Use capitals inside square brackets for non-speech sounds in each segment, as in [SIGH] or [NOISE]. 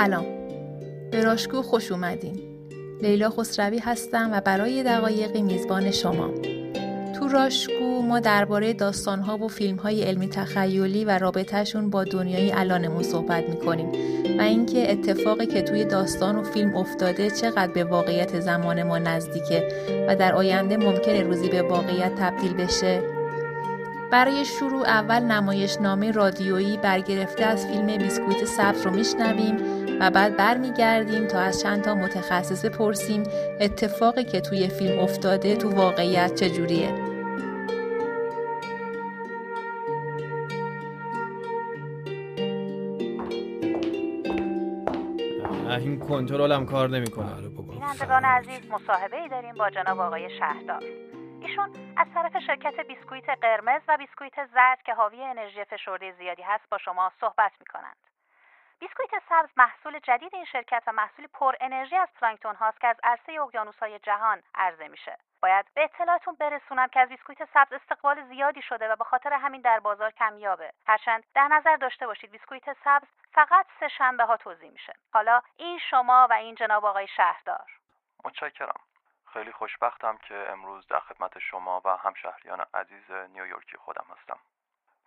سلام. به راشگو خوش اومدین. لیلا خسروی هستم و برای دقایقی میزبان شما. تو راشگو ما درباره داستانها و فیلمهای علمی تخیلی و رابطهشون با دنیای الانمون صحبت می‌کنیم و اینکه اتفاقی که توی داستان و فیلم افتاده چقدر به واقعیت زمان ما نزدیکه و در آینده ممکنه روزی به واقعیت تبدیل بشه. برای شروع اول نمایش نامه رادیویی برگرفته از فیلم بیسکویت سبز رو میشنویم. و بعد برمیگردیم تا از چند تا متخصص بپرسیم اتفاقی که توی فیلم افتاده تو واقعیت چجوریه. این کنترل هم کار نمی‌کنه. آره بینندگان عزیز مصاحبه ای داریم با جناب آقای شهردار. ایشون از طرف شرکت بیسکویت قرمز و بیسکویت زرد که حاوی انرژی فشرده زیادی هست با شما صحبت می کنند. بیسکویت سبز محصول جدید این شرکت و محصولی پر انرژی از پلانکتون هاست که از عرصه اقیانوس های جهان عرضه میشه. باید به اطلاعتون برسونم که از بیسکویت سبز استقبال زیادی شده و به خاطر همین در بازار کمیابه. هرچند در نظر داشته باشید بیسکویت سبز فقط سه شنبه ها توزیع میشه. حالا این شما و این جناب آقای شهردار. متشکرم. خیلی خوشبختم که امروز در خدمت شما و همشهریان عزیز نیویورکی خودم هستم.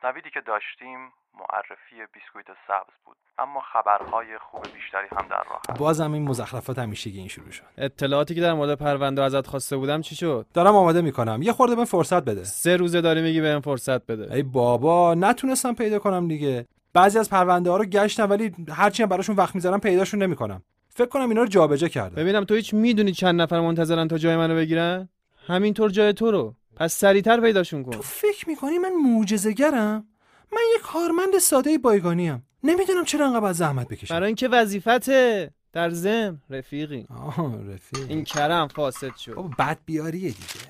نویدی که داشتیم معرفی بیسکویت سبز بود اما خبرهای خوب بیشتری هم در راه هست بازم این مزخرفات همیشگی این شروع شد. اطلاعاتی که در مورد پرونده ازت خواسته بودم چی شد؟ دارم آماده می‌کنم. یه خورده به فرصت بده. سه روزه داری میگی بهم فرصت بده. ای بابا نتونستم پیدا کنم دیگه. بعضی از پرونده ها رو گشتم ولی هرچی هم براشون وقت می‌ذارم پیداشون نمی‌کنم. فکر کنم اینا رو جابجا کردم. ببینم تو هیچ می‌دونی چند نفر منتظرن تا جای منو بگیرن؟ همینطور جای تو رو. پس سریعتر پیداشون کن. تو فکر می‌کنی من معجزه‌گرم؟ من یه کارمند ساده بایگانی ام نمی‌دونم چرا انقدر زحمت بکشم. برای اینکه وظیفته در زم رفیقی. آه رفیق این کرم فاسد شد. بابا بد بیاریه دیگه.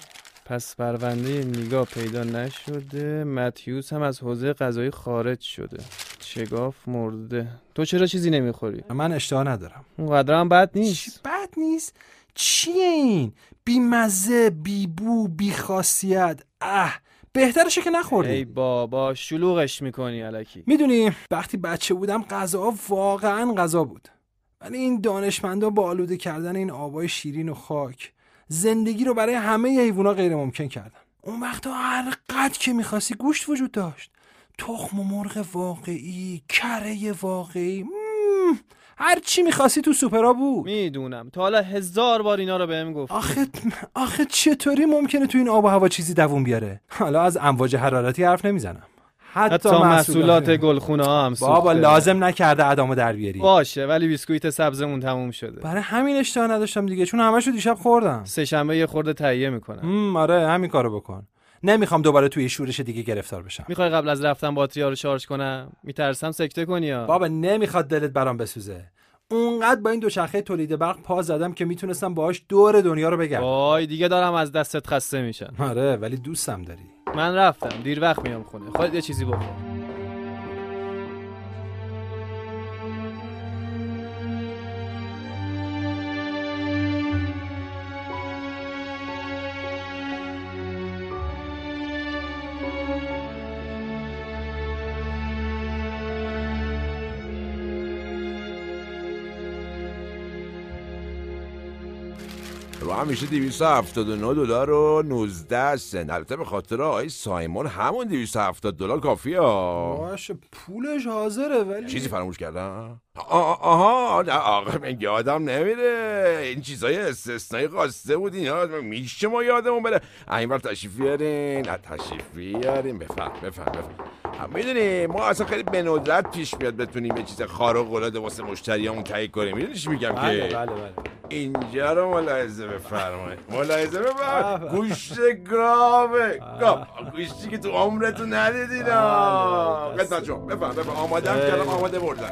پس پرونده نیگا پیدا نشده. متیوس هم از حوزه قضایی خارج شده. شگاف مرده. تو چرا چیزی نمی‌خوری؟ من اشتها ندارم. اونقدر هم بد نیست. بد نیست؟ چیه این بی مزه بی بو بی خاصیت اه بهترشه که ای نخوردی بابا شلوغش می‌کنی علکی می‌دونی وقتی بچه بودم غذا واقعا غذا بود. ولی این دانشمندا با آلوده کردن این آبای شیرین و خاک زندگی رو برای همه حیوونا غیر ممکن کردن. اون وقتا هر قد که می‌خواستی گوشت وجود داشت. تخم و مرغ واقعی کره واقعی. مم، هر چی می‌خواستی تو سوپرا بود. می‌دونم. تا حالا هزار بار اینا رو بهم گفت آخه آخه چطوری ممکنه تو این آب و هوا چیزی دووم بیاره؟ حالا از امواج حرارتی حرف نمی‌زنم. حتی محصولات. گلخونه ها هم بابا. لازم نکرده ادامو در بیاری. باشه ولی بیسکویت سبزمون تموم شده. برای همین اشتها نداشتم دیگه چون همشو دیشب خوردم. سه شنبه یه خورده تهیه می‌کنم. آره همین کارو بکن. نمی‌خوام دوباره توی شورش دیگه گرفتار بشم. می‌خوای قبل از رفتن باتری رو شارژ کنم؟ میترسم سکته کنی یا بابا نمی‌خواد دلت برام بسوزه. اونقدر با این دوچرخه تولید برق پا زدم که می‌تونستم باهاش دور دنیا رو بگردم. وای دیگه دارم از دستت خسته میشم. آره ولی دوستم داری. من رفتم دیر وقت میام خونه. خودت یه چیزی بخور رو همیشه 279 دلار و 19 سنت. البته به خاطر آقای سایمون همون 270 دلار کافیه. ها. باشه پولش حاضره ولی چیزی فراموش کردم؟ آها آقا من یادم نمیره. این چیزای استثنایی خواسته بود اینا. میشه ما یادمون بره. اینور تشریف بیارین. تشریف بیارین. بفهم بفهم بفهم. می‌دونی ما اصلا خیلی به ندرت پیش میاد بتونیم یه چیز خارق العاده واسه مشتریامون تهیه کنیم. می‌دونی چی میگم بله که؟ بله بله اینجا رو ملاحظه بفرمایید. ملاحظه بفرمایید. گوشت گراوه گاو گوشتی که تو عمرتون ندیدین. بله، قسمت شما. بفرم بفرم خیلی. کردم آماده بردن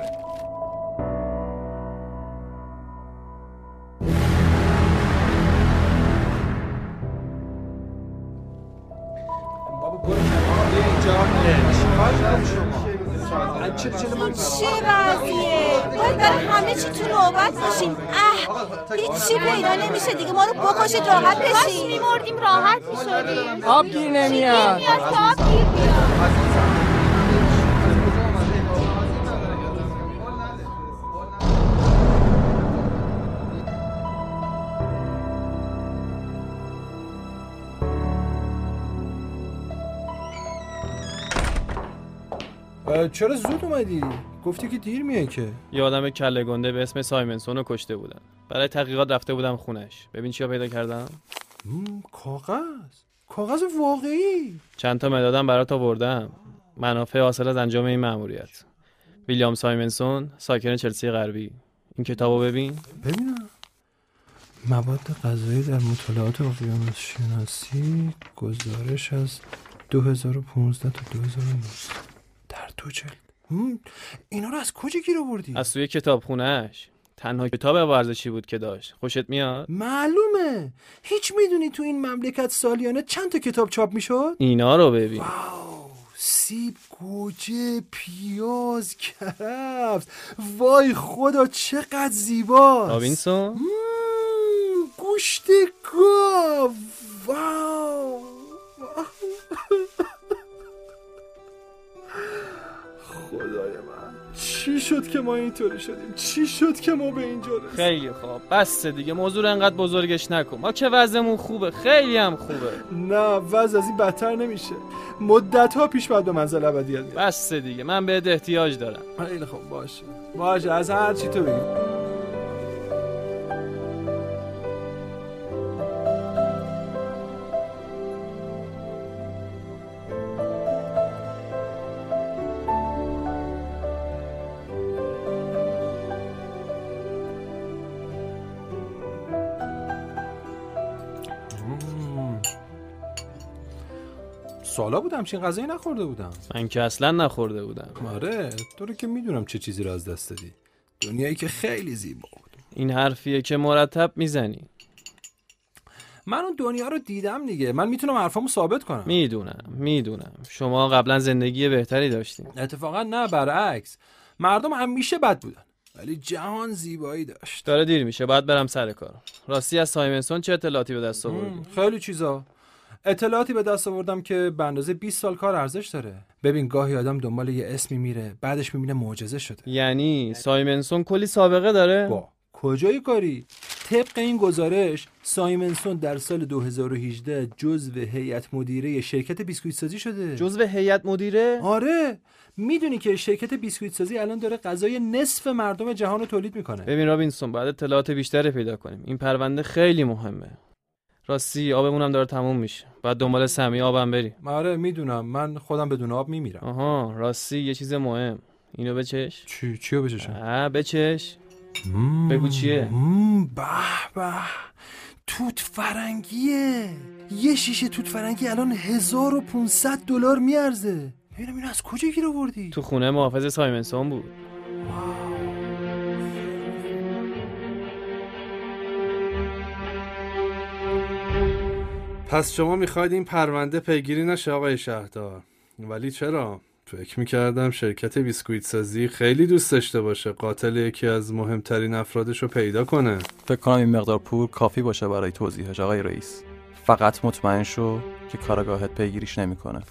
هیچی پیدا نمیشه دیگه ما رو بکشید راحت کاش میمردیم راحت می‌شدیم. آب گیر نمیاد. آب گیر چرا زود اومدی؟ گفتی که دیر میه که. یه آدم کله گنده به اسم سایمنسون رو کشته بودن. برای تحقیقات رفته بودم خونش. ببین چیا پیدا کردم؟ کاغذ. کاغذ واقعی. چند تا مدادم برات آوردم. منافع حاصل از انجام این مأموریت. ویلیام سایمنسون ساکن چلسی غربی. این کتابو ببین. ببینم. مواد غذایی در مطالعات اقیانوس شناسی گزارش از 2015 تا 2019 در دو جلد. اینا رو از کجا گیر آوردی؟ از توی کتابخونهش تنها کتاب ورزشی بود که داشت. خوشت میاد؟ معلومه. هیچ می‌دونی تو این مملکت سالیانه چند تا کتاب چاپ می‌شد؟ اینا رو ببین. واو سیب گوجه پیاز کرفس. وای خدا چقدر زیباست. رابینسون؟ گوشت گاو. واو. [LAUGHS] خدای من. چی شد که ما اینطوری شدیم؟ چی شد که ما به اینجا رسیدیم؟ خیلی خوب. بس دیگه موضوع رو انقدر بزرگش نکن. ما که وضعمون خوبه؟ خیلی هم خوبه. نه وضع از این بدتر نمیشه. مدت ها پیش باید به منزل ابدیت بریم. بس دیگه من بهت احتیاج دارم. خیلی خوب باشه. باشه از هر چی تو بگی. سالا بودم چین غذایی نخورده بودم. من که اصلا نخورده بودم. آره تو رو که می‌دونم چه چیزی رو از دست دادی. دنیایی که خیلی زیبا بود. این حرفیه که مرتب می‌زنی. من اون دنیا رو دیدم دیگه. من می‌تونم حرفامو ثابت کنم. می‌دونم می‌دونم. شما قبلا زندگی بهتری داشتین. اتفاقا نه برعکس. مردم همیشه بد بودن ولی جهان زیبایی داشت. داره دیر میشه. باید برم سر کار راستی از سایمنسون چه اطلاعاتی به دست آوردی؟ خیلی چیزا. اطلاعاتی به دست آوردم که به اندازه 20 سال کار ارزش داره. ببین گاهی آدم دنبال یه اسمی میره بعدش می‌بینه معجزه شده. یعنی سایمنسون کلی سابقه داره؟ بابا. کجای کاری؟ طبق این گزارش سایمنسون در سال 2018 جزو هیئت مدیره شرکت بیسکویت سازی شده. جزو هیئت مدیره؟ آره. می‌دونی که شرکت بیسکویت سازی الان داره غذای نصف مردم جهان رو تولید می‌کنه. ببین رابینسون باید اطلاعات بیشتری پیدا کنیم. این پرونده خیلی مهمه. راستی آبمون هم داره تموم میشه. بعد دنبال سمی آبم بری. آره می‌دونم. من خودم بدون آب میمیرم. آها راستی یه چیز مهم. اینو بچش. چی؟ چیو بچشم؟ آه بچش. بگو چیه؟ مم، به به. توت فرنگیه. یه شیشه توت فرنگی الان 1500 دلار میارزه. ببینم اینو از کجا گیر آوردی؟ تو خونه محافظ سایمنسون بود. پس شما می‌خواید این پرونده پیگیری نشه آقای شهردار. ولی چرا؟ فکر می‌کردم شرکت بیسکویت سازی خیلی دوست داشته باشه قاتل یکی از مهمترین افرادش رو پیدا کنه. فکر کنم این مقدار پول کافی باشه برای توضیحش آقای رئیس. فقط مطمئن شو که کارگاهت پیگیریش نمی‌کنه.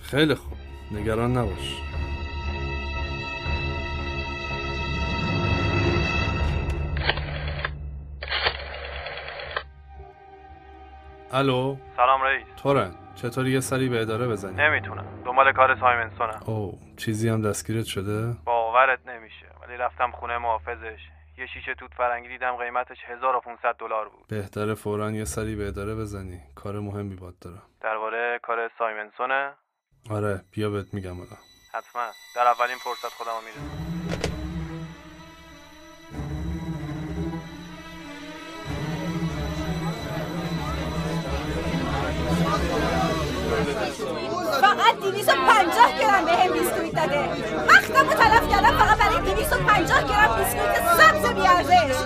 خیلی خوب. نگران نباش. الو. سلام رئیس. تورن. چطوری؟ یه سری به اداره بزنی. نمی‌تونم. دنبال کار سایمنسونم. او چیزی هم دستگیرت شده؟ باورت نمیشه. ولی رفتم خونه محافظش. یه شیشه توت فرنگی دیدم قیمتش 1500 دلار بود. بهتره فورا یه سری به اداره بزنی. کار مهمی باد دارم درباره کار سایمنسونه؟ آره بیا بهت میگم حالا حتما. در اولین فرصت خودمو می‌رسم فقط 250 گرم به هم بیسکویت داده. وقتم رو تلف کردم فقط برای 250 گرم بیسکویت سبز بیارزش.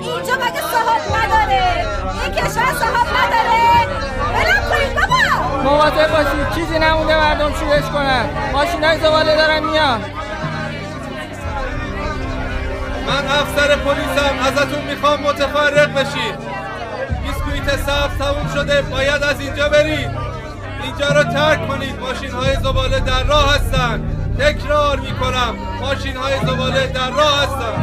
اینجا مگه صاحب نداره؟ این کشور صاحب نداره. برم کنید بابا. مواظب باشید. چیزی نمونده مردم شورش کنن. ماشینای زباله دارن میان. من افسر پلیسم. ازتون می‌خوام متفرق بشید. بیسکویت سبز تموم شده. باید از اینجا برید. اینجا رو ترک کنید. ماشین های زباله در راه هستن. تکرار می‌کنم. ماشین های زباله در راه هستن.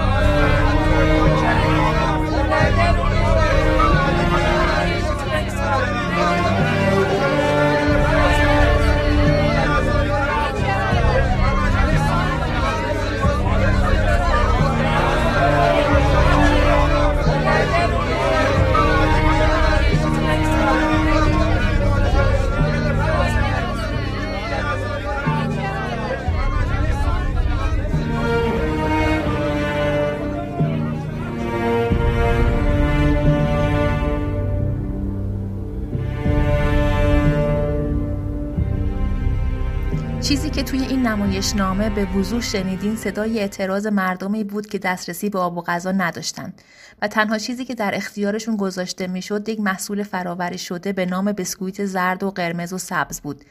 این نمایشنامه به وضوح شنیدین صدای اعتراض مردمی بود که دسترسی به آب و غذا نداشتند و تنها چیزی که در اختیارشون گذاشته می‌شد یک محصول فراوری شده به نام بسکویت زرد و قرمز و سبز بود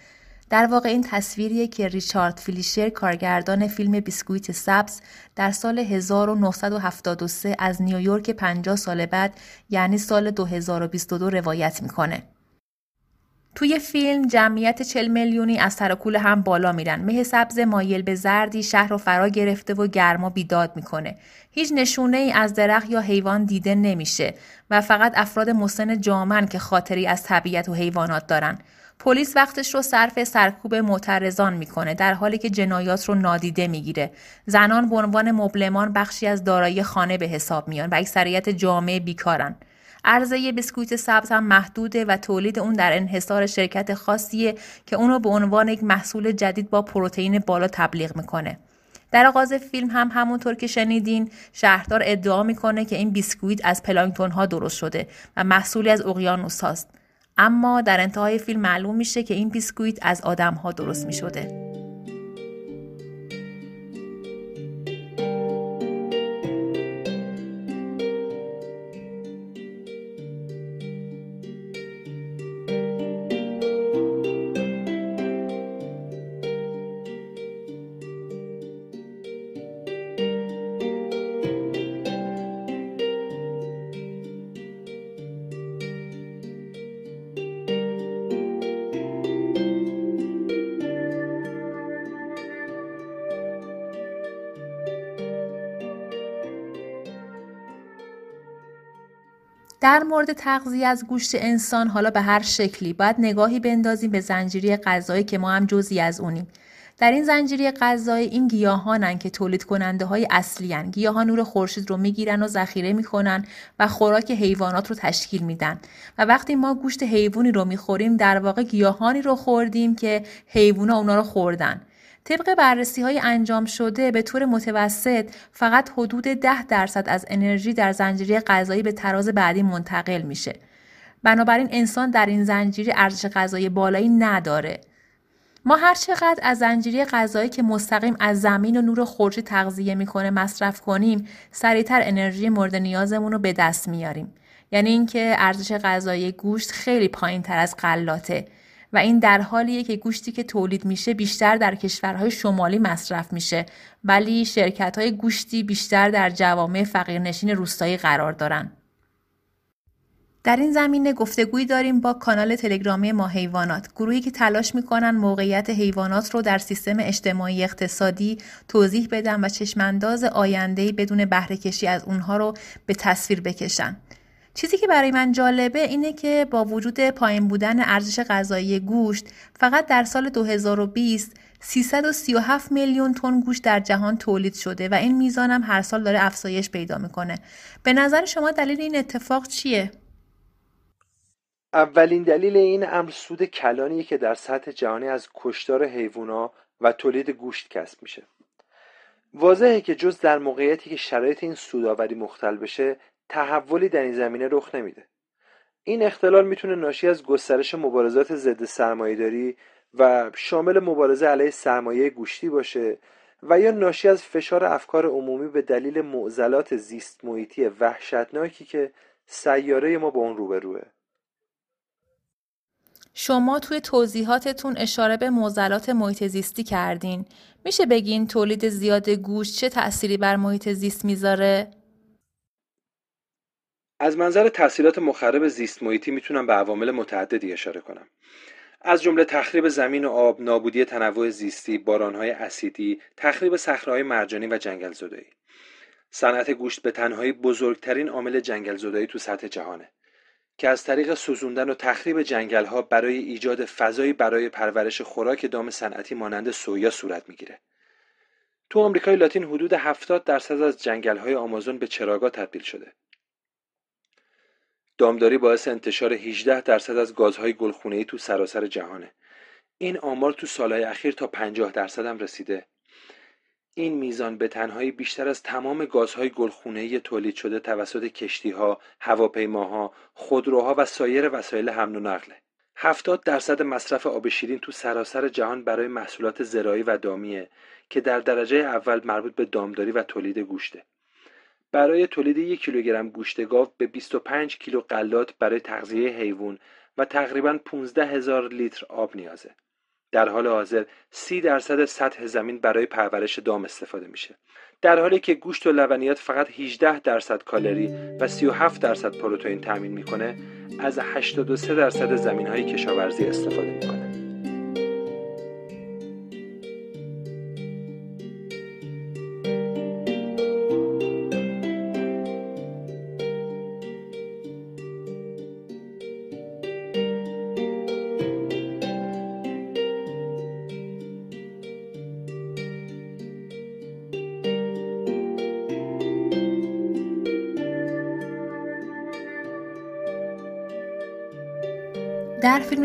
در واقع این تصویریه که ریچارد فیلیشر کارگردان فیلم بیسکویت سبز در سال 1973 از نیویورک 50 سال بعد یعنی سال 2022 روایت می‌کنه. توی فیلم جمعیت 40 میلیونی از سرکول هم بالا میرن. مه سبز مایل به زردی شهر رو فرا گرفته و گرما بیداد می‌کنه. هیچ نشونه ای از درخت یا حیوان دیده نمیشه و فقط افراد مسن جامن که خاطری از طبیعت و حیوانات دارن. پلیس وقتش رو صرف سرکوب معترضان می‌کنه در حالی که جنایات رو نادیده می‌گیره زنان به عنوان مبلمان بخشی از دارایی خانه به حساب میان و اکثریت جامعه بیکارن عرضه بسکویت سبز هم محدوده و تولید اون در انحصار شرکت خاصیه که اونو به عنوان یک محصول جدید با پروتئین بالا تبلیغ می‌کنه. در آغاز فیلم هم همونطور که شنیدین شهردار ادعا می‌کنه که این بیسکویت از پلانکتون ها درست شده و محصولی از اقیانوس هاست اما در انتهای فیلم معلوم میشه که این بیسکویت از آدم ها درست می مورد تغذیه از گوشت انسان حالا به هر شکلی. باید نگاهی بندازیم به زنجیره غذایی که ما هم جزی از اونیم. در این زنجیره غذایی این گیاهانن که تولید کننده های اصلی هن. گیاهان نور خورشید رو می‌گیرن و ذخیره می‌کنن و خوراک حیوانات رو تشکیل میدن. و وقتی ما گوشت حیوانی رو می‌خوریم در واقع گیاهانی رو خوردیم که حیوونا اونا رو خوردن. طبق بررسی های انجام شده به طور متوسط فقط حدود 10 درصد از انرژی در زنجیره غذایی به تراز بعدی منتقل میشه. بنابراین انسان در این زنجیره ارزش غذایی بالایی نداره. ما هر چقدر از زنجیره غذایی که مستقیم از زمین و نور خورشید تغذیه می‌کنه مصرف کنیم سریعتر انرژی مورد نیازمون رو به دست میاریم یعنی اینکه ارزش غذایی گوشت خیلی پایین تر از غلاته و این در حالیه که گوشتی که تولید میشه بیشتر در کشورهای شمالی مصرف میشه. ولی شرکت های گوشتی بیشتر در جوامع فقیرنشین روستایی قرار دارن. در این زمینه گفتگویی داریم با کانال تلگرامی ما حیوانات. گروهی که تلاش می‌کنن موقعیت حیوانات رو در سیستم اجتماعی اقتصادی توضیح بدن و چشمانداز آینده بدون بهره کشی از اونها رو به تصویر بکشن. چیزی که برای من جالبه اینه که با وجود پایین بودن ارزش غذایی گوشت فقط در سال 2020 337 میلیون تن گوشت در جهان تولید شده و این هم هر سال داره افزایش پیدا می‌کنه. به نظر شما دلیل این اتفاق چیه؟ اولین دلیل این امر سود کلانیه که در سطح جهانی از کشتار حیوونا و تولید گوشت کسب میشه. واضحه که جز در موقعیتی که شرایط این سوداوری مختل بشه تحولی در این زمینه رخ نمیده این اختلال می‌تونه ناشی از گسترش مبارزات ضد سرمایهداری و شامل مبارزه علیه سرمایه گوشتی باشه و یا ناشی از فشار افکار عمومی به دلیل معضلات زیست محیطی وحشتناکی که سیاره ما با اون روبروه شما توی توضیحاتتون اشاره به معضلات محیط زیستی کردین. میشه بگین تولید زیاد گوشت چه تأثیری بر محیط زیست می‌ذاره؟ از منظر تاثیرات مخرب زیست محیطی می‌تونم به عوامل متعددی اشاره کنم از جمله تخریب زمین و آب، نابودی تنوع زیستی، بارانهای اسیدی، تخریب صخره‌های مرجانی و جنگل زدایی. صنعت گوشت به تنهایی بزرگترین عامل جنگل زدایی تو سطح جهانه که از طریق سوزوندن و تخریب جنگل ها برای ایجاد فضایی برای پرورش خوراک دام صنعتی مانند سویا صورت می‌گیره. تو آمریکای لاتین حدود 70 درصد از جنگل های آمازون به چراگاه تبدیل شده. دامداری باعث انتشار 18 درصد از گازهای گلخونه‌ای تو سراسر جهانه. این آمار تو سالهای اخیر تا 50 درصد هم رسیده. این میزان به تنهایی بیشتر از تمام گازهای گلخونه‌ای تولید شده توسط کشتیها، هواپیماها، خودروها و سایر وسایل حمل و نقله. 70 درصد مصرف آب شیرین تو سراسر جهان برای محصولات زراعی و دامیه که در درجه اول مربوط به دامداری و تولید گوشته. برای تولید یک کیلوگرم گوشت گاو به 25 کیلو غلات برای تغذیه حیوان و تقریبا 15 هزار لیتر آب نیازه. در حال حاضر 30 درصد سطح زمین برای پرورش دام استفاده میشه. در حالی که گوشت و لبنیات فقط 18 درصد کالری و 37 درصد پروتئین تامین می‌کنه، از 83 درصد زمین های کشاورزی استفاده می‌کنه.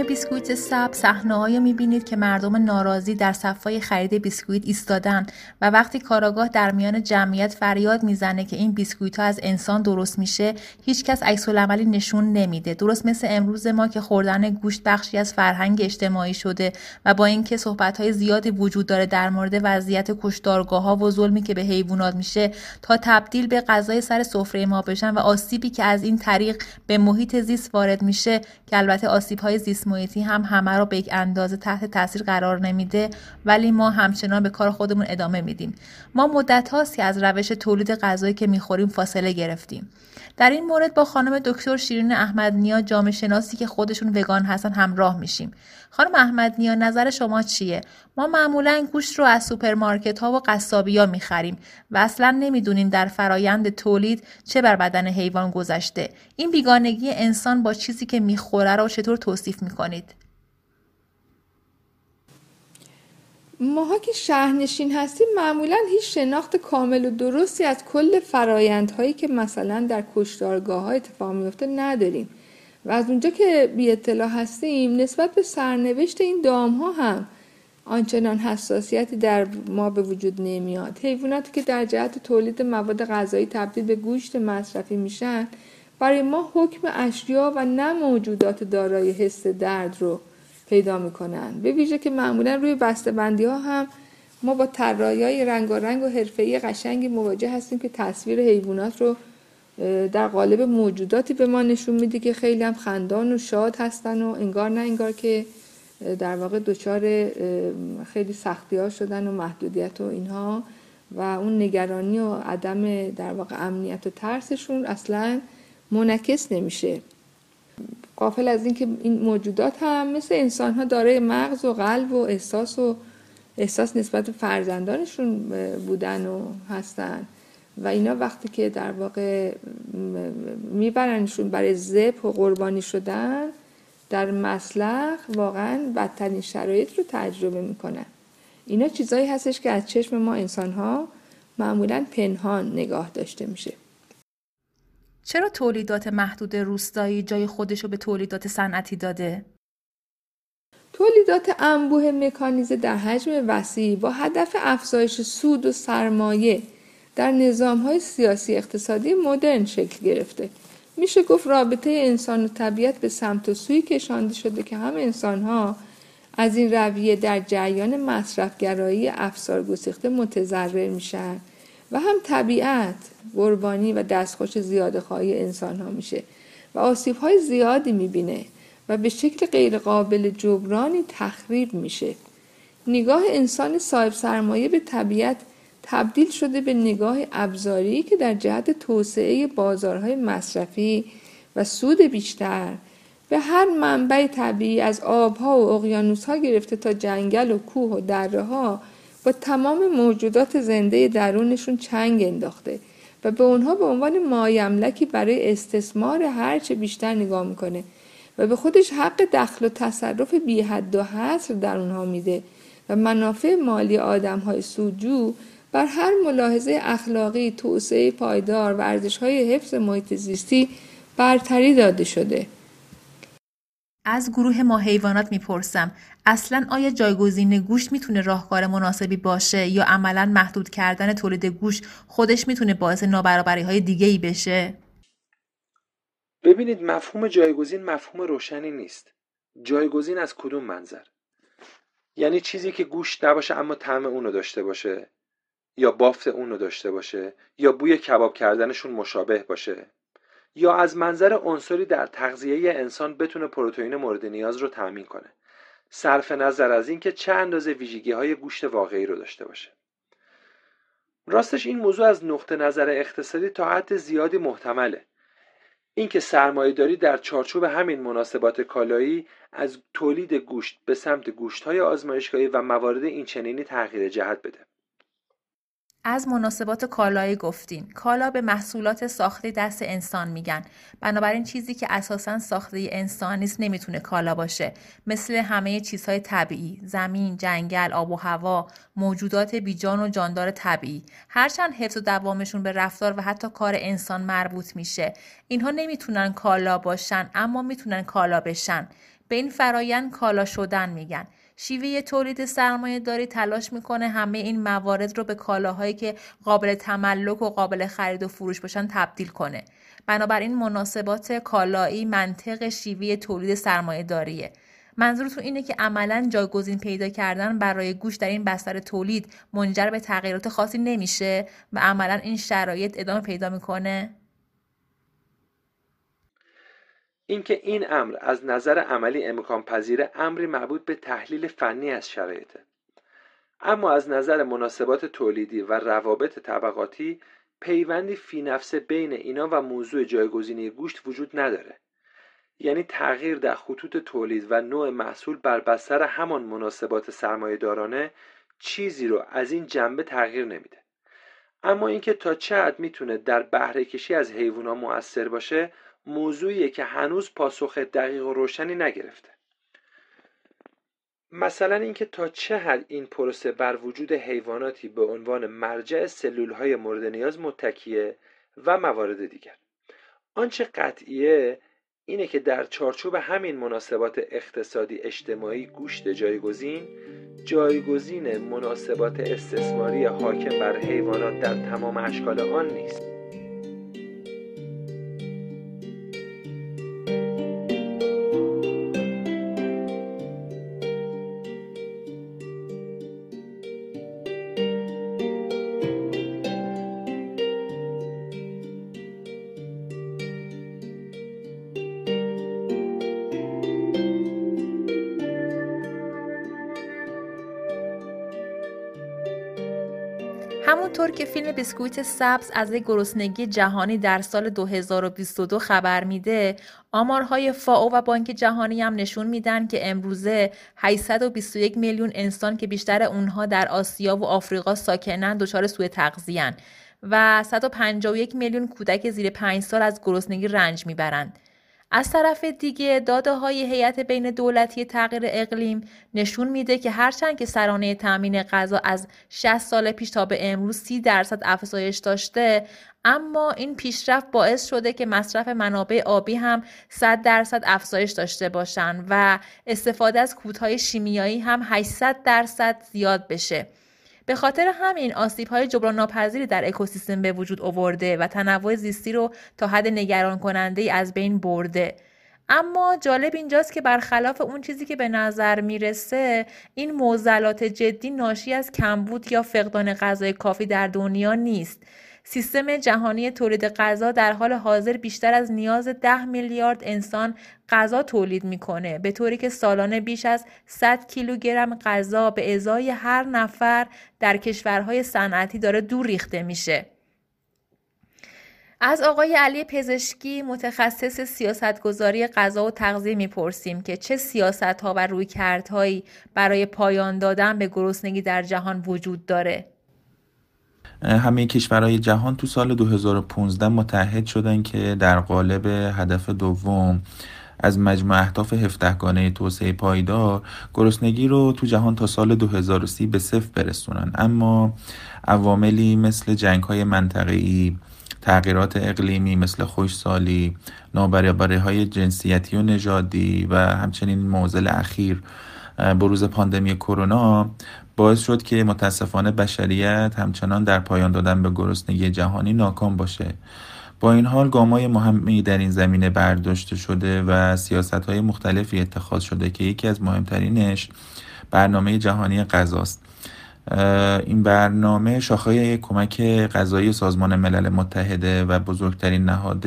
بیسکویت سبز صحنه‌هایی می‌بینید که مردم ناراضی در صفای خرید بیسکویت ایستادن و وقتی کاراگاه در میان جمعیت فریاد می‌زنه که این بیسکویت ها از انسان درست میشه هیچکس عکس‌العملی نشون نمیده. درست مثل امروز ما که خوردن گوشت بخشی از فرهنگ اجتماعی شده و با اینکه صحبت‌های زیادی وجود داره در مورد وضعیت کشتارگاه ها و ظلمی که به حیوانات میشه تا تبدیل به غذای سر سفره ما بشن و آسیبی که از این طریق به محیط زیست وارد میشه که البته آسیب های زیست محیطی هم همه را به یک اندازه تحت تاثیر قرار نمیده ولی ما همچنان به کار خودمون ادامه میدیم. ما مدت هاست که از روش تولید غذایی که می‌خوریم فاصله گرفتیم. در این مورد با خانم دکتر شیرین احمد نیا جامعه شناسی که خودشون وگان هستن همراه میشیم. خانم احمد نیا نظر شما چیه؟ ما معمولا گوشت رو از سوپرمارکت ها و قصابی ها می‌خریم و اصلا نمی‌دونیم در فرایند تولید چه بر بدن حیوان گذشته. این بیگانگی انسان با چیزی که می‌خوره رو چطور توصیف می‌کنید؟ ماها که شهرنشین هستیم معمولا هیچ شناخت کامل و درستی از کل فرایندهایی که مثلا در کشتارگاه ها اتفاق میفته نداریم. و از اونجا که بی اطلاع هستیم نسبت به سرنوشت این دام ها هم آنچنان حساسیتی در ما به وجود نمیاد. حیواناتی که در جهت تولید مواد غذایی تبدیل به گوشت مصرفی میشن برای ما حکم اشیا و نه موجودات دارای حس درد رو پیدا می‌کنن. به ویژه که معمولا روی بسته بندی ها هم ما با طراحی های رنگ و رنگ و حرفه‌ای قشنگی مواجه هستیم که تصویر حیوانات رو در قالب موجوداتی به ما نشون میده که خیلی هم خندان و شاد هستن و انگار نه انگار که در واقع دچار خیلی سختی ها شدن و محدودیت و اینها و اون نگرانی و عدم در واقع امنیت و ترسشون اصلا منعکس نمیشه. قافل از اینکه این موجودات هم مثل انسان ها دارای مغز و قلب و احساس و احساس نسبت فرزندانشون بودن و هستن. و اینا وقتی که در واقع میبرنشون برای زب و قربانی شدن در مسلخ واقعا بدترین شرایط رو تجربه می‌کنن اینا چیزایی هستش که از چشم ما انسان ها معمولا پنهان نگاه داشته میشه چرا تولیدات محدود روستایی جای خودش رو به تولیدات صنعتی داده؟ تولیدات انبوه مکانیزه در حجم وسیع با هدف افزایش سود و سرمایه در نظام های سیاسی اقتصادی مدرن شکل گرفته. میشه گفت رابطه انسان و طبیعت به سمت و سوی کشانده شده که هم انسان ها از این رویه در جریان مصرفگرایی افسار گسیخته متضرر میشن و هم طبیعت قربانی و دستخوش زیاده خواهی انسان ها میشه و آسیب های زیادی می‌بینه و به شکل غیرقابل جبرانی تخریب میشه نگاه انسان صاحب سرمایه به طبیعت تبدیل شده به نگاه ابزاری که در جهت توسعه بازارهای مصرفی و سود بیشتر به هر منبع طبیعی از آبها و اقیانوسها گرفته تا جنگل و کوه و دره ها با تمام موجودات زنده درونشون چنگ انداخته و به اونها به عنوان مایملکی برای استثمار هرچه بیشتر نگاه می‌کنه و به خودش حق دخل و تصرف بی حد و حصر در اونها میده و منافع مالی آدم های سوجو بر هر ملاحظه اخلاقی توسعه پایدار و ارزش های حفظ محیط زیستی برتری داده شده از گروه ما حیوانات می‌پرسم اصلا آیا جایگزین گوشت می‌تونه راهکار مناسبی باشه یا عملا محدود کردن تولید گوشت خودش می‌تونه باعث نابرابری های دیگه ای بشه؟ ببینید مفهوم جایگزین مفهوم روشنی نیست. جایگزین از کدوم منظر یعنی چیزی که گوشت نباشه اما طعم اونو داشته باشه یا بافت اونو داشته باشه یا بوی کباب کردنشون مشابه باشه. یا از منظر عنصری در تغذیه انسان بتونه پروتئین مورد نیاز رو تأمین کنه. صرف نظر از اینکه چه اندازه ویژگی های گوشت واقعی رو داشته باشه. راستش این موضوع از نقطه نظر اقتصادی تا حد زیادی محتمله. اینکه سرمایهداری در چارچوب همین مناسبات کالایی از تولید گوشت به سمت گوشت‌های آزمایشگاهی و موارد اینچنینی تغییر جهت بده. از مناسبات کالایی گفتین کالا به محصولات ساخته دست انسان میگن. بنابراین چیزی که اساسا ساخته انسان نیست نمی‌تونه کالا باشه. مثل همه چیزهای طبیعی. زمین جنگل آب و هوا موجودات بیجان و جاندار طبیعی. هرچند حفظ و دوامشون به رفتار و حتی کار انسان مربوط میشه. اینها نمی‌تونن کالا باشن اما می‌تونن کالا بشن. به این فرایند کالا شدن میگن. شیوه تولید سرمایه داری تلاش می‌کنه همه این موارد رو به کالاهایی که قابل تملک و قابل خرید و فروش باشن تبدیل کنه. بنابراین مناسبات کالایی منطق شیوه تولید سرمایه داریه. منظورتون اینه که عملا جایگزین پیدا کردن برای گوش در این بستر تولید منجر به تغییرات خاصی نمیشه و عملا این شرایط ادامه پیدا می‌کنه؟ اینکه این امر از نظر عملی امکان پذیر امری مربوط به تحلیل فنی از شرایطه. اما از نظر مناسبات تولیدی و روابط طبقاتی پیوندی فی نفسه بین اینا و موضوع جایگزینی گوشت وجود نداره. یعنی تغییر در خطوط تولید و نوع محصول بر بستر همان مناسبات سرمایهدارانه چیزی رو از این جنبه تغییر نمیده. اما اینکه تا حد می‌تونه در بهره کشی از حیوونا مؤثر باشه موضوعیه که هنوز پاسخ دقیق و روشنی نگرفته. مثلا اینکه تا چه حد این پروسه بر وجود حیواناتی به عنوان مرجع سلول های مورد نیاز متکیه و موارد دیگر. آنچه قطعیه اینه که در چارچوب همین مناسبات اقتصادی اجتماعی گوشت جایگزین جایگزین مناسبات استثماری حاکم بر حیوانات در تمام اشکال آن نیست. همونطور که فیلم بسکویت سبز از یک گرسنگی جهانی در سال 2022 خبر میده آمارهای فاو و بانک جهانی هم نشون میدن که امروزه 821 میلیون انسان که بیشتر اونها در آسیا و آفریقا ساکنن دچار سوء تغذیه‌اند و 151 میلیون کودک زیر 5 سال از گرسنگی رنج می‌برند. از طرف دیگه داده های هیئت بین دولتی تغییر اقلیم نشون میده که هرچند که سرانه تامین غذا از 60 سال پیش تا به امروز 30 درصد افزایش داشته اما این پیشرفت باعث شده که مصرف منابع آبی هم 100 درصد افزایش داشته باشند و استفاده از کودهای شیمیایی هم 800 درصد زیاد بشه. به خاطر همین آسیب های جبران ناپذیری در اکوسیستم به وجود آورده و تنوع زیستی رو تا حد نگران کننده ای از بین برده. اما جالب اینجاست که برخلاف اون چیزی که به نظر می‌رسه این موزلات جدی ناشی از کمبود یا فقدان غذای کافی در دنیا نیست. سیستم جهانی تولید غذا در حال حاضر بیشتر از نیاز ده میلیارد انسان غذا تولید می‌کنه. به طوری که سالانه بیش از 100 کیلوگرم غذا به ازای هر نفر در کشورهای صنعتی داره دور ریخته میشه. از آقای علی پزشکی متخصص سیاستگذاری غذا و تغذیه می‌پرسیم که چه سیاست ها و رویکردهایی برای پایان دادن به گرسنگی در جهان وجود داره. همه کشورهای جهان تو سال 2015 متحد شدن که در قالب هدف دوم از مجموع اهداف هفدهگانه توسعه پایدار گرسنگی رو تو جهان تا سال 2030 به صفر برسونن. اما عواملی مثل جنگ های منطقه‌ای تغییرات اقلیمی مثل خوشسالی نابرابری های جنسیتی و نژادی و همچنین موزل اخیر بروز پاندمی کرونا باعث شد که متاسفانه بشریت همچنان در پایان دادن به گرسنگی جهانی ناکام باشه. با این حال گامای مهمی در این زمینه برداشته شده و سیاست های مختلفی اتخاذ شده که یکی از مهمترینش برنامه جهانی غذاست. این برنامه شاخه کمک غذایی سازمان ملل متحده و بزرگترین نهاد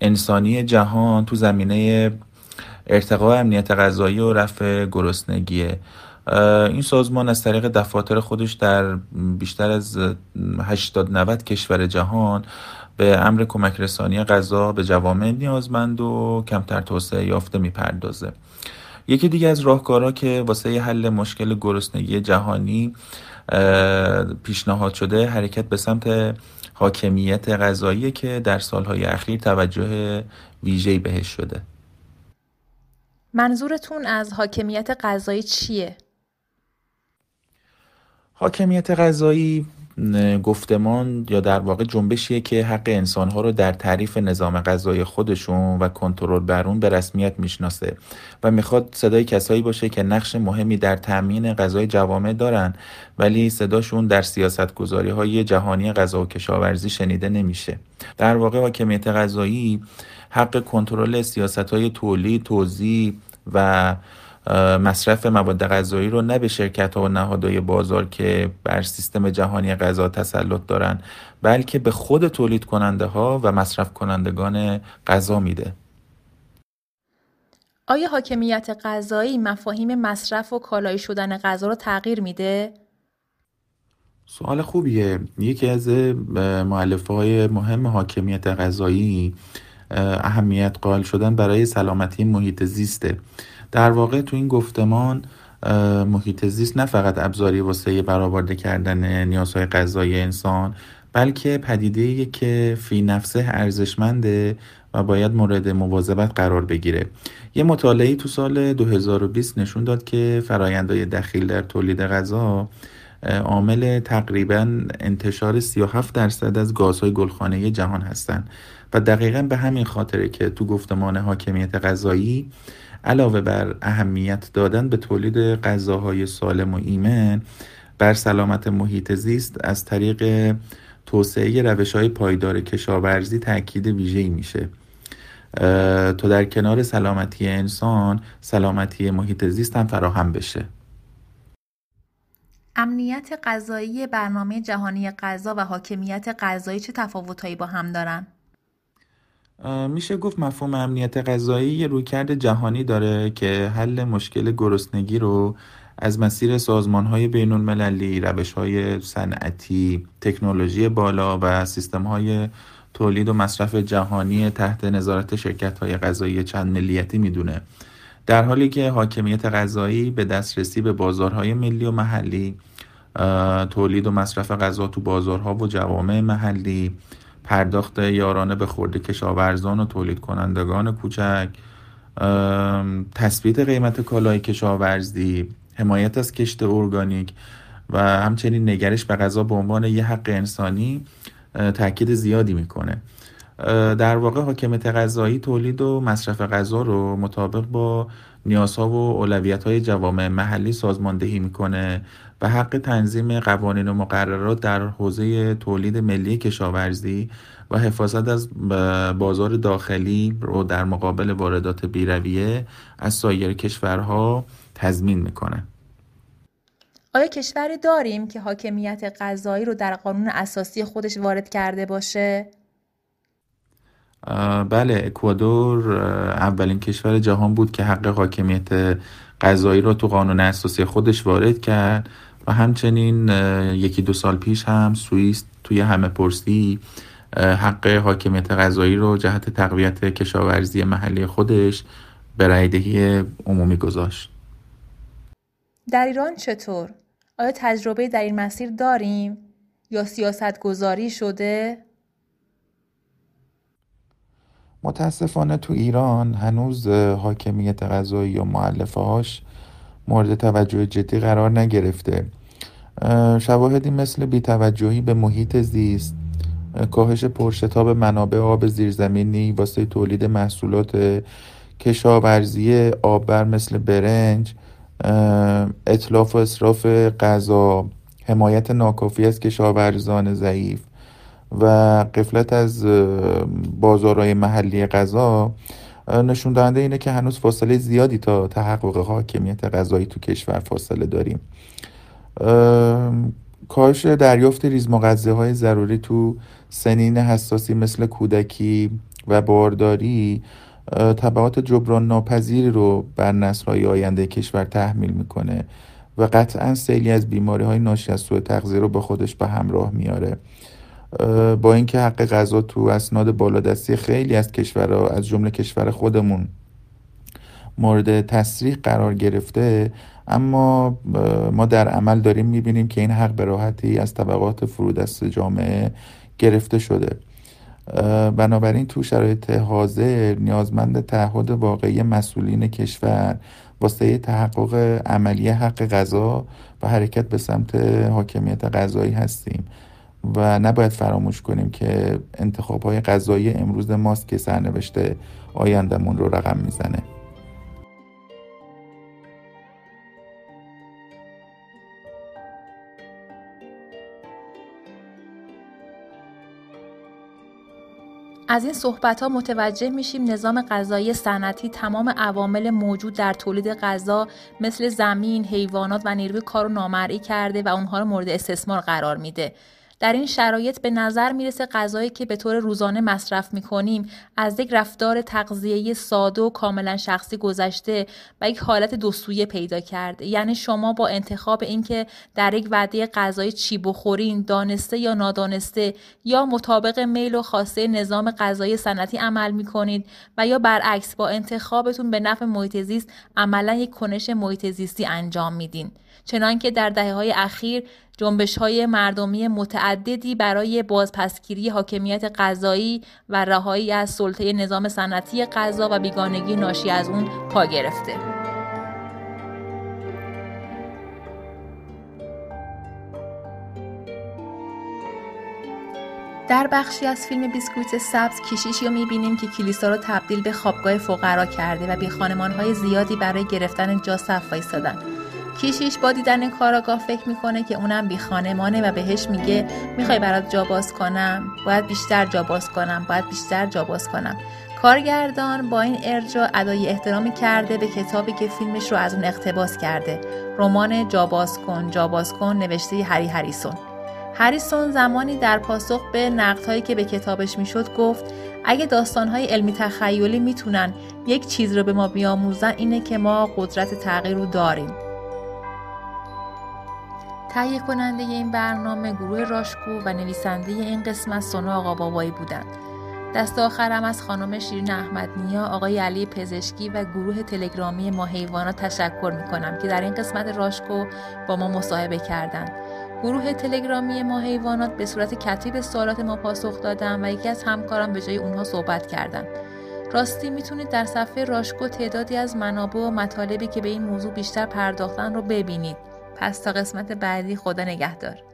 انسانی جهان تو زمینه ارتقاء امنیت غذایی و رفع گرسنگیه. این سازمان از طریق دفاتر خودش در بیشتر از 80 90 کشور جهان به امر کمک رسانی غذا به جوامع نیازمند و کمتر توسعه یافته می‌پردازه یکی دیگه از راهکارها که واسه حل مشکل گرسنگی جهانی پیشنهاد شده حرکت به سمت حاکمیت غذایی که در سالهای اخیر توجه ویژه‌ای بهش شده منظورتون از حاکمیت غذایی چیه؟ حاکمیت غذایی گفتمان یا در واقع جنبشیه که حق انسانها رو در تعریف نظام غذایی خودشون و کنترل بر اون به رسمیت می‌شناسه و می‌خواد صدای کسایی باشه که نقش مهمی در تامین غذای جوامع دارن ولی صداشون در سیاست گذاری های جهانی غذا و کشاورزی شنیده نمیشه. در واقع حاکمیت غذایی حق کنترل سیاست های تولید، توزیع و مصرف مواد غذایی رو نه به شرکت ها و نهادهای بازار که بر سیستم جهانی غذا تسلط دارن بلکه به خود تولید کننده ها و مصرف کنندگان غذا میده. آیا حاکمیت غذایی مفاهیم مصرف و کالایی شدن غذا رو تغییر میده؟ سوال خوبیه. یکی از معلفه های مهم حاکمیت غذایی اهمیت قائل شدن برای سلامتی محیط زیسته. در واقع تو این گفتمان محیط زیست نه فقط ابزاری واسه برآورده کردن نیازهای غذایی انسان بلکه پدیده که فی نفسه ارزشمنده و باید مورد مواظبت قرار بگیره. یه مطالعه تو سال 2020 نشون داد که فرایندهای دخیل در تولید غذا عامل تقریبا انتشار 37 درصد از گازهای گلخانه جهان هستند و دقیقا به همین خاطره که تو گفتمان حاکمیت غذایی علاوه بر اهمیت دادن به تولید غذاهای سالم و ایمن بر سلامت محیط زیست از طریق توسعه روش های پایدار کشاورزی تاکید ویژه‌ای میشه تا در کنار سلامتی انسان سلامتی محیط زیست هم فراهم بشه امنیت غذایی برنامه جهانی غذا و حاکمیت غذایی چه تفاوتهایی با هم دارن؟ میشه گفت مفهوم امنیت غذایی یه رویکرد جهانی داره که حل مشکل گرسنگی رو از مسیر سازمان های بین المللی، روش های صنعتی، تکنولوژی بالا و سیستم های تولید و مصرف جهانی تحت نظارت شرکت های غذایی چند ملیتی می‌دونه. در حالی که حاکمیت غذایی به دسترسی به بازارهای ملی و محلی، تولید و مصرف غذا تو بازارها و جوامع محلی، پرداخت یارانه به خورده کشاورزان و تولید کنندگان کوچک تثبیت قیمت کالای کشاورزی حمایت از کشت ارگانیک و همچنین نگرش به غذا به عنوان یه حق انسانی تاکید زیادی می‌کنه. در واقع حاکمیت غذایی تولید و مصرف غذا رو مطابق با نیازها و اولویت های جوامع محلی سازماندهی می‌کنه. و حق تنظیم قوانین و مقررات در حوزه تولید ملی کشاورزی و حفاظت از بازار داخلی رو در مقابل واردات بیرویه از سایر کشورها تضمین می‌کنه آیا کشوری داریم که حاکمیت غذایی رو در قانون اساسی خودش وارد کرده باشه؟ بله اکوادور اولین کشور جهان بود که حق حاکمیت غذایی رو تو قانون اساسی خودش وارد کرد و همچنین یکی دو سال پیش هم سوئیس توی همه پرسی حق حاکمیت غذایی رو جهت تقویت کشاورزی محلی خودش به رایدهی عمومی گذاشت در ایران چطور؟ آیا تجربه در این مسیر داریم؟ یا سیاست گذاری شده؟ متاسفانه تو ایران هنوز حاکمیت غذایی و معلفه هاش مورد توجه جدی قرار نگرفته شواهدی مثل بیتوجهی به محیط زیست کاهش پرشتاب منابع آب زیرزمینی واسه تولید محصولات کشاورزی آببر مثل برنج اطلاف و اصراف غذا حمایت ناکافی از کشاورزان ضعیف و قفلت از بازارهای محلی غذا. نشون دهنده اینه که هنوز فاصله زیادی تا تحقق حاکمیت غذایی تو کشور فاصله داریم. کاهش دریافت ریز های ضروری تو سنین حساسی مثل کودکی و بارداری طبعات جبران ناپذیری رو بر نسل‌های آینده کشور تحمیل می‌کنه و قطعا سیلی از بیماری های ناشی از سوء تغذیه رو با خودش به همراه میاره با اینکه حق غذا تو اسناد بالادستی خیلی از کشورها از جمله کشور خودمون مورد تصریح قرار گرفته اما ما در عمل داریم می‌بینیم که این حق به راحتی از طبقات فرودست جامعه گرفته شده. بنابراین تو شرایط حاضر نیازمند تعهد واقعی مسئولین کشور واسه تحقق عملی حق غذا و حرکت به سمت حاکمیت غذایی هستیم و نباید فراموش کنیم که انتخاب های غذایی امروز ماست که سرنوشت آیندهمون رو رقم می‌زنه. از این صحبت ها متوجه میشیم نظام غذایی صنعتی تمام عوامل موجود در تولید غذا مثل زمین، حیوانات و نیروی کار رو نامرئی کرده و اونها رو مورد استثمار قرار میده. در این شرایط به نظر می‌رسه غذایی که به طور روزانه مصرف می‌کنیم از یک رفتار تغذیه‌ای ساده و کاملا شخصی گذشته و یک حالت دوسویه پیدا کرده. یعنی شما با انتخاب اینکه در یک وعده غذایی چی بخورین دانسته یا نادانسته یا مطابق میل و خواسته نظام غذایی سنتی عمل می‌کنید و یا برعکس با انتخابتون به نفع محیط زیست عملا یک کنش محیط زیستی انجام میدین. چنانکه در دهه های اخیر جنبش های مردمی متعددی برای بازپسگیری حاکمیت غذایی و رهایی از سلطه نظام صنعتی غذا و بیگانگی ناشی از اون پا گرفته. در بخشی از فیلم بیسکویت سبز کشیشی رو می‌بینیم که کلیسا رو تبدیل به خوابگاه فقرا کرده و به خانمانهای زیادی برای گرفتن جا صف وایستادن کیشیش با دیدن کاراگاه فکر می‌کنه که اونم بی خانمانه و بهش میگه می‌خوای برات جا باز کنم. باید بیشتر جا باز کنم باید بیشتر جا باز کنم. کارگردان با این ارجا ادای احترامی کرده به کتابی که فیلمش رو از اون اقتباس کرده. رمان جا باز کن جا باز کن نوشته هری هریسون. هریسون زمانی در پاسخ به نقدهایی که به کتابش می‌شد گفت اگه داستانهای علمی تخیلی می‌تونن یک چیز رو به ما بیاموزن اینه که ما قدرت تغییر رو داریم. تهیه کننده این برنامه گروه راشکو و نویسنده این قسمت سونا آقا بابایی بودند. دست آخرم از خانم شیرین احمدنیا، آقای علی پزشکی و گروه تلگرامی ما حیوانات تشکر می کنم که در این قسمت راشکو با ما مصاحبه کردند. گروه تلگرامی ما حیوانات به صورت کتیب سوالات ما پاسخ دادن و یکی از همکاران به جای اونها صحبت کردند. راستی می‌تونید در صفحه راشکو تعدادی از منابع و مطالبی که به این موضوع بیشتر پرداختن رو ببینید. پس تا قسمت بعدی خدا نگهدار.